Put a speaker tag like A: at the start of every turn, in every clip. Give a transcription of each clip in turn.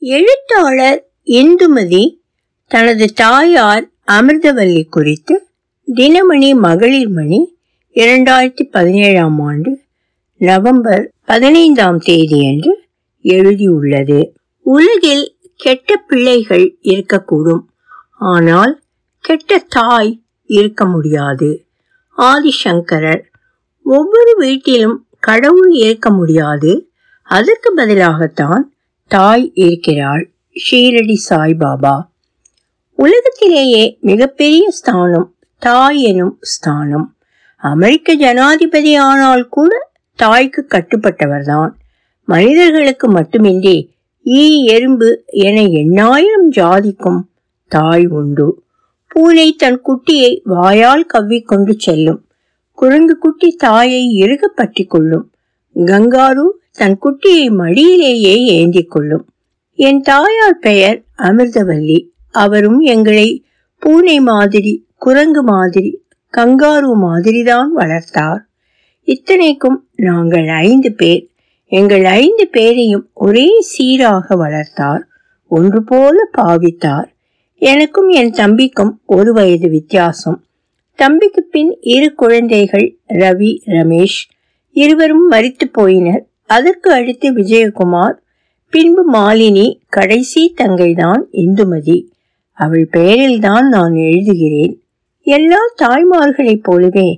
A: எழுத்தாளர் இந்துமதி தனது தாயார் அமிர்தவல்லி குறித்து தினமணி மகளிர் மணி இரண்டாயிரத்தி பதினேழாம் ஆண்டு நவம்பர் பதினைந்தாம் தேதியன்று எழுதியுள்ளது. உலகில் கெட்ட பிள்ளைகள் இருக்கக்கூடும். ஆனால் கெட்ட தாய் இருக்க முடியாது. ஆதிசங்கரர் ஒவ்வொரு வீட்டிலும் கடவுள் இருக்க முடியாது. அதற்கு பதிலாகத்தான் தாய் இருக்கிறாள். ஷீரடி சாய்பாபா உலகத்திலேயே மிகப்பெரிய ஸ்தானம் தாய் எனும் ஸ்தானம். அமெரிக்க ஜனாதிபதி ஆனால் கூட தாய்க்கு கட்டுப்பட்டவர்தான். மனிதர்களுக்கு மட்டுமின்றி ஈ எறும்பு என எண்ணாயிரம் ஜாதிக்கும் தாய் உண்டு. பூனை தன் குட்டியை வாயால் கவ்விக்கொண்டு செல்லும். குரங்கு குட்டி தாயை இறுக பற்றி கொள்ளும். கங்காரு தன் குட்டியை மடியிலேயே ஏந்தி கொள்ளும். என் தாயார் பெயர் அமிர்தவல்லி. அவரும் எங்களை பூனை மாதிரி குரங்கு மாதிரி கங்காரு மாதிரிதான் வளர்த்தார். இத்தனைக்கும் நாங்கள் ஐந்து பேர். எங்கள் ஐந்து பேரையும் ஒரே சீராக வளர்த்தார். ஒன்று போல பாவித்தார். எனக்கும் என் தம்பிக்கும் ஒரு வயது வித்தியாசம். தம்பிக்கு பின் இரு குழந்தைகள் ரவி ரமேஷ். இருவரும் மறித்து போயினர். அதற்கு அடுத்து விஜயகுமார் பின்பு மாலினி கடைசி தங்கைதான் இந்துமதி. அவள் பெயரில் தான் நான் எழுதுகிறேன். எல்லா தாய்மார்களைப் போலவே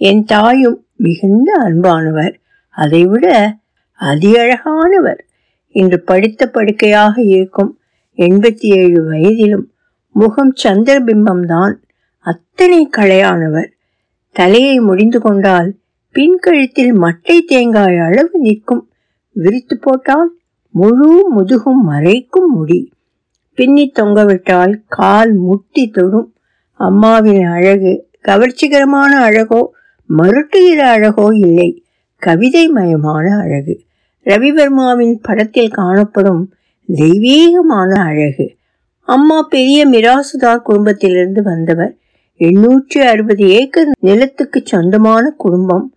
A: என் தாயும் மிகுந்த அன்பானவர். அதைவிட அதி அழகானவர் இன்று படுத்த படுக்கையாக இருக்கும் எண்பத்தி ஏழு வயதிலும் முகம் சந்திரபிம்பம்தான் அத்தனை களையானவர் தலையை முடிந்து கொண்டால் பின்கழுத்தில் மட்டை தேங்காய் அளவு நிற்கும். விரித்து போட்டால் முழு முதுகும் மறைக்கும் முடி. பின்னி தொங்கவிட்டால் கால் முட்டி தொடும். அம்மாவின் அழகு கவர்ச்சிகரமான அழகோ மருட்டுகிற அழகோ இல்லை. கவிதை மயமான அழகு. ரவிவர்மாவின் படத்தில் காணப்படும் தெய்வீகமான அழகு. அம்மா பெரிய மிராசுதார் குடும்பத்திலிருந்து வந்தவர். எண்ணூற்றி அறுபது ஏக்கர் நிலத்துக்கு சொந்தமான குடும்பம்.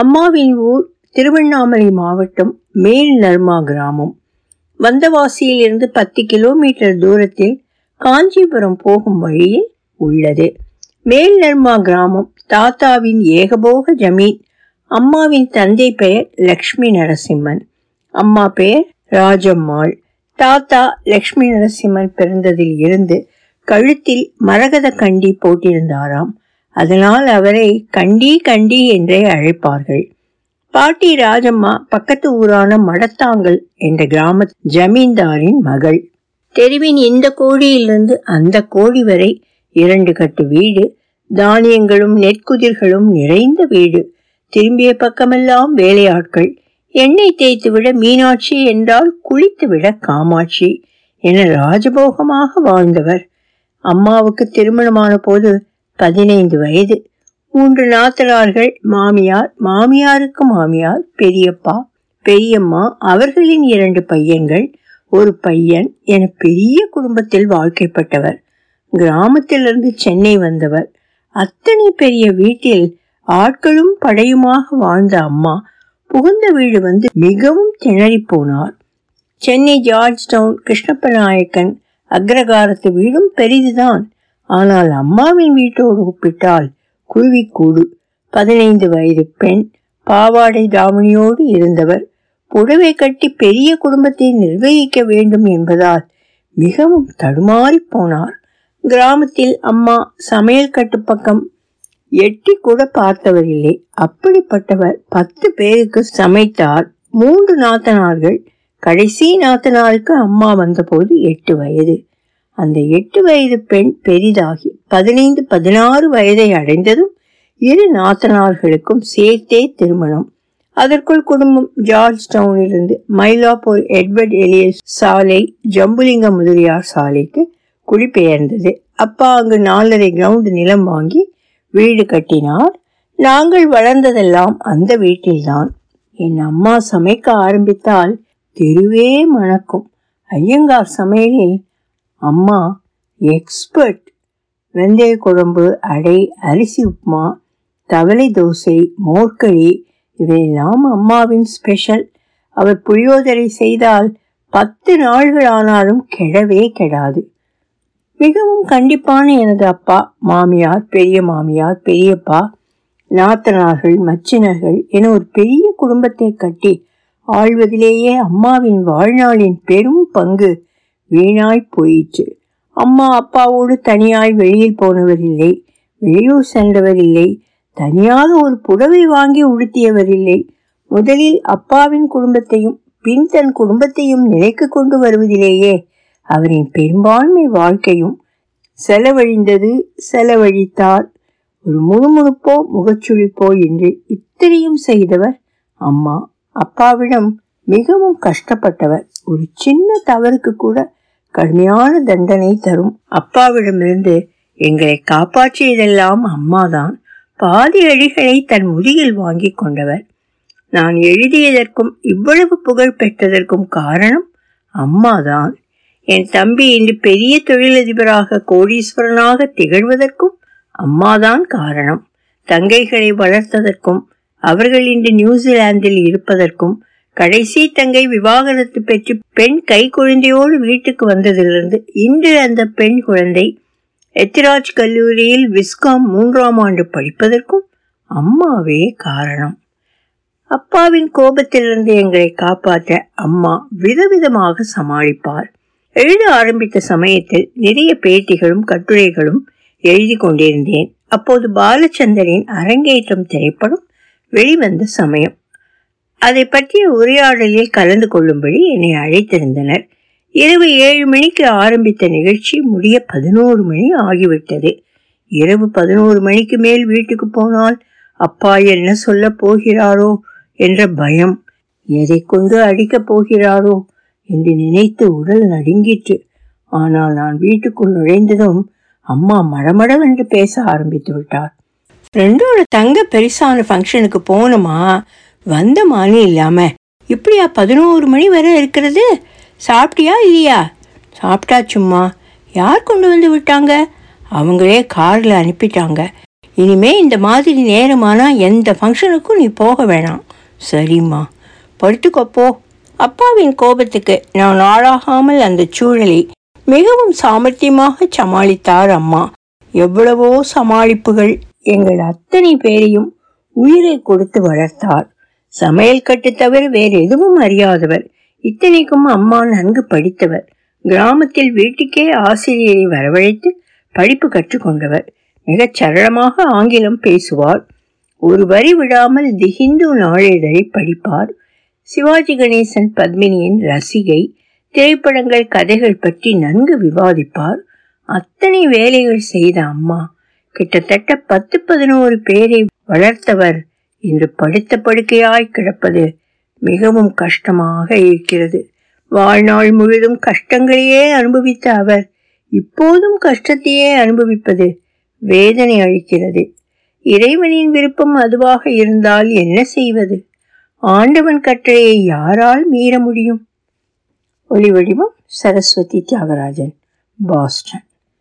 A: அம்மாவின் ஊர் திருவண்ணாமலை மாவட்டம் மேல் நர்மா கிராமம். வந்தவாசியில் இருந்து பத்து கிலோமீட்டர் தூரத்தில் காஞ்சிபுரம் போகும் வழியில் உள்ளது. மேல் நர்மா கிராமம் தாத்தாவின் ஏகபோக ஜமீன். அம்மாவின் தந்தை பெயர் லக்ஷ்மி நரசிம்மன். அம்மா பெயர் ராஜம்மாள். தாத்தா லக்ஷ்மி நரசிம்மன் பிறந்ததில் இருந்து கழுத்தில் மரகத கண்டி போட்டிருந்தாராம். அதனால் அவரை கண்டி கண்டி என்றே அழைப்பார்கள். பாட்டி ராஜம்மா பக்கத்து ஊரான மடத்தாங்கல் என்ற கிராம ஜமீன்தாரின் மகள். தெருவின் இந்த கோடியிலிருந்து அந்த கோடி வரை இரண்டு கட்டு வீடு தானியங்களும் நெற்குதிர்களும் நிறைந்த வீடு திரும்பிய பக்கமெல்லாம் வேலையாட்கள் எண்ணெய் தேய்த்து விட மீனாட்சி என்றால் குளித்து விட காமாட்சி என ராஜபோகமாக வாழ்ந்தவர். அம்மாவுக்கு திருமணமான போது பதினைந்து வயது. மூன்று நாத்தனார்கள் மாமியார் மாமியாருக்கு மாமியார் பெரியப்பா பெரியம்மா அவர்களின் இரண்டு பையன்கள். ஒரு பையன் என பெரிய குடும்பத்தில் வாழ்க்கைப்பட்டவர். கிராமத்திலிருந்து சென்னை வந்தவர். அத்தனை பெரிய வீட்டில் ஆட்களும் படையுமாக வாழ்ந்த அம்மா புகுந்த வீடு வந்து மிகவும் திணறி போனார் சென்னை ஜார்ஜ் டவுன் கிருஷ்ணப்ப நாயக்கன் அக்ரகாரத்து வீடும் பெரிதுதான். ஆனால் அம்மாவின் வீட்டோடு ஒப்பிட்டால் குருவிக்கூடு பதினைந்து வயது பெண் பாவாடை தாவணியோடு இருந்தவர் புடவை கட்டி பெரிய குடும்பத்தை நிர்வகிக்க வேண்டும் என்பதால் மிகவும் தடுமாறி போனார். கிராமத்தில் அம்மா சமையல் கட்டு பக்கம் எட்டி கூட பார்த்தவர் இல்லை. அப்படிப்பட்டவர் பத்து பேருக்கு சமைத்தார். மூன்று நாத்தனார்கள் கடைசி நாத்தனாருக்கு அம்மா வந்தபோது எட்டு வயது. அந்த எட்டு வயது பெண் பெரிதாகி பதினைந்து பதினாறு வயதை அடைந்ததும் இரு நாத்தனார்களுக்கும் சேர்த்தே திருமணம். அதற்குள் குடும்பம் ஜார்ஜ் டவுனிலிருந்து மயிலாப்பூர் எட்வர்ட் எலியஸ் சாலை ஜம்புலிங்க முதலியார் சாலைக்கு குடிபெயர்ந்தது. அப்பா அங்கு நாலரை கிரவுண்ட் நிலம் வாங்கி வீடு கட்டினார். நாங்கள் வளர்ந்ததெல்லாம் அந்த வீட்டில்தான். என் அம்மா சமைக்க ஆரம்பித்தால் தெருவே மணக்கும். ஐயங்கார் சமையலில் அம்மா எக்ஸ்பர்ட் வெந்தய குழம்பு அடை அரிசி உப்புமா தவளை தோசை மோர்க்கழி இவையெல்லாம் அம்மாவின் ஸ்பெஷல் அவர் புளியோதரை செய்தால் பத்து நாள்கள் ஆனாலும் கெடவே கெடாது. மிகவும் கண்டிப்பான எனது அப்பா மாமியார் பெரிய மாமியார் பெரியப்பா நாத்தனார்கள் மச்சினர்கள் என ஒரு பெரிய குடும்பத்தை கட்டி ஆழ்வதிலேயே அம்மாவின் வாழ்நாளின் பெரும் பங்கு வீணாய் போயிற்று. அம்மா அப்பாவோடு தனியாய் வெளியில் போனவர் இல்லை வெளியூர் சென்றவர் இல்லை தனியாக ஒரு புடவை வாங்கி உடுத்தியவர் இல்லை முதலில் அப்பாவின் குடும்பத்தையும் பின் தன் குடும்பத்தையும் நிலைக்கு கொண்டு வருவதிலேயே அவரின் பெரும்பான்மை வாழ்க்கையும் செலவழிந்தது செலவழித்தார். ஒரு முணுமுணுப்போ முகச்சுழிப்போ என்று இத்தனையும் செய்தவர் அம்மா அப்பாவிடம் மிகவும் கஷ்டப்பட்டவர். ஒரு சின்ன தவறுக்கு கூட கடுமையான தண்டனை தரும். அப்பாவிடமிருந்து எங்களை காப்பாற்றியதெல்லாம் அம்மாதான். பாதி அடிகளை தன் முதுகில் வாங்கி கொண்டவர். நான் எழுதியதற்கும் இவ்வளவு புகழ் பெற்றதற்கும் காரணம் அம்மாதான். என் தம்பி இன்று பெரிய தொழிலதிபராக கோடீஸ்வரனாக திகழ்வதற்கும் அம்மாதான் காரணம். தங்கைகளை வளர்த்ததற்கும் அவர்கள் இன்று நியூசிலாந்தில் இருப்பதற்கும் கடைசி தங்கை விவாகரத்து பெற்று பெண் கை குழந்தையோடு வீட்டுக்கு வந்ததிலிருந்து இன்று அந்த பெண் குழந்தை எத்திராஜ் கல்லூரியில் விஸ்காம் மூன்றாம் ஆண்டு படிப்பதற்கும் அம்மாவே காரணம். அப்பாவின் கோபத்திலிருந்து எங்களை காப்பாற்ற அம்மா விதவிதமாக சமாளிப்பார். எழுத ஆரம்பித்த சமயத்தில் நிறைய பேட்டிகளும் கட்டுரைகளும் எழுதி கொண்டிருந்தேன். அப்போது பாலச்சந்தரின் அரங்கேற்றம் திரைப்படம் வெளிவந்த சமயம். அதை பற்றிய உரையாடலில் கலந்து கொள்ளும்படி என்னை அழைத்திருந்தனர். இரவு ஏழு மணிக்கு ஆரம்பித்த நிகழ்ச்சி முடிய பதினோரு மணி ஆகிவிட்டது. இரவு பதினோரு மணிக்கு மேல் வீட்டுக்கு போனால் அப்பா என்ன சொல்ல போகிறாரோ என்ற பயம். எதை கொண்டு அடிக்கப் போகிறாரோ என்று நினைத்து உடல் நடுங்கிற்று. ஆனால் நான் வீட்டுக்குள் நுழைந்ததும் அம்மா மடமடவென்று பேச ஆரம்பித்து விட்டார். ஃப்ரெண்டோட தங்க பெருசான ஃபங்க்ஷனுக்கு போனோமா வந்த வந்தமானு இல்லாம. இப்படியா பதினோரு மணி வரை இருக்கிறது? சாப்பிட்டியா இல்லையா? சாப்பிட்டாச்சும்மா யார் கொண்டு வந்து விட்டாங்க? அவங்களே காரில் அனுப்பிட்டாங்க. இனிமே இந்த மாதிரி நேரமானா எந்த ஃபங்க்ஷனுக்கும் நீ போக வேணாம். சரிம்மா. படுத்துக்கப்போ அப்பாவின் கோபத்துக்கு நான் நாளாகாமல் அந்த சூழலை மிகவும் சாமர்த்தியமாக சமாளித்தார் அம்மா. எவ்வளவோ சமாளிப்புகள் எங்கள் அத்தனை பேரையும் உயிரை கொடுத்து வளர்த்தார். சமையல் கட்டு தவிர வேறு எதுவும் அறியாதவர். இத்தனைக்கும் அம்மா நன்கு படித்தவர். கிராமத்தில் வீட்டுக்கே ஆசிரியரை வரவழைத்து படிப்பு கற்றுக்கொண்டவர். மிகச் சரளமாக ஆங்கிலம் பேசுவார். ஒரு வரி விடாமல் தி ஹிந்து நாளிதழை படிப்பார். சிவாஜி கணேசன் பத்மினியின் ரசிகை. திரைப்படங்கள் கதைகள் பற்றி நன்கு விவாதிப்பார். அத்தனை வேலைகள் செய்த அம்மா கிட்டத்தட்ட பத்து பதினோரு பேரை வளர்த்தவர். இன்று படுத்த படுக்கையாய் கிடப்பது மிகவும் கஷ்டமாக இருக்கிறது. வாழ்நாள் முழுதும் கஷ்டங்களையே அனுபவித்த அவர் இப்போதும் கஷ்டத்தையே அனுபவிப்பது வேதனை அளிக்கிறது. இறைவனின் விருப்பம் அதுவாக இருந்தால் என்ன செய்வது? ஆண்டவன் கட்டளையை யாரால் மீற முடியும்? ஒளி வடிவம் சரஸ்வதி தியாகராஜன் பாஸ்டன்.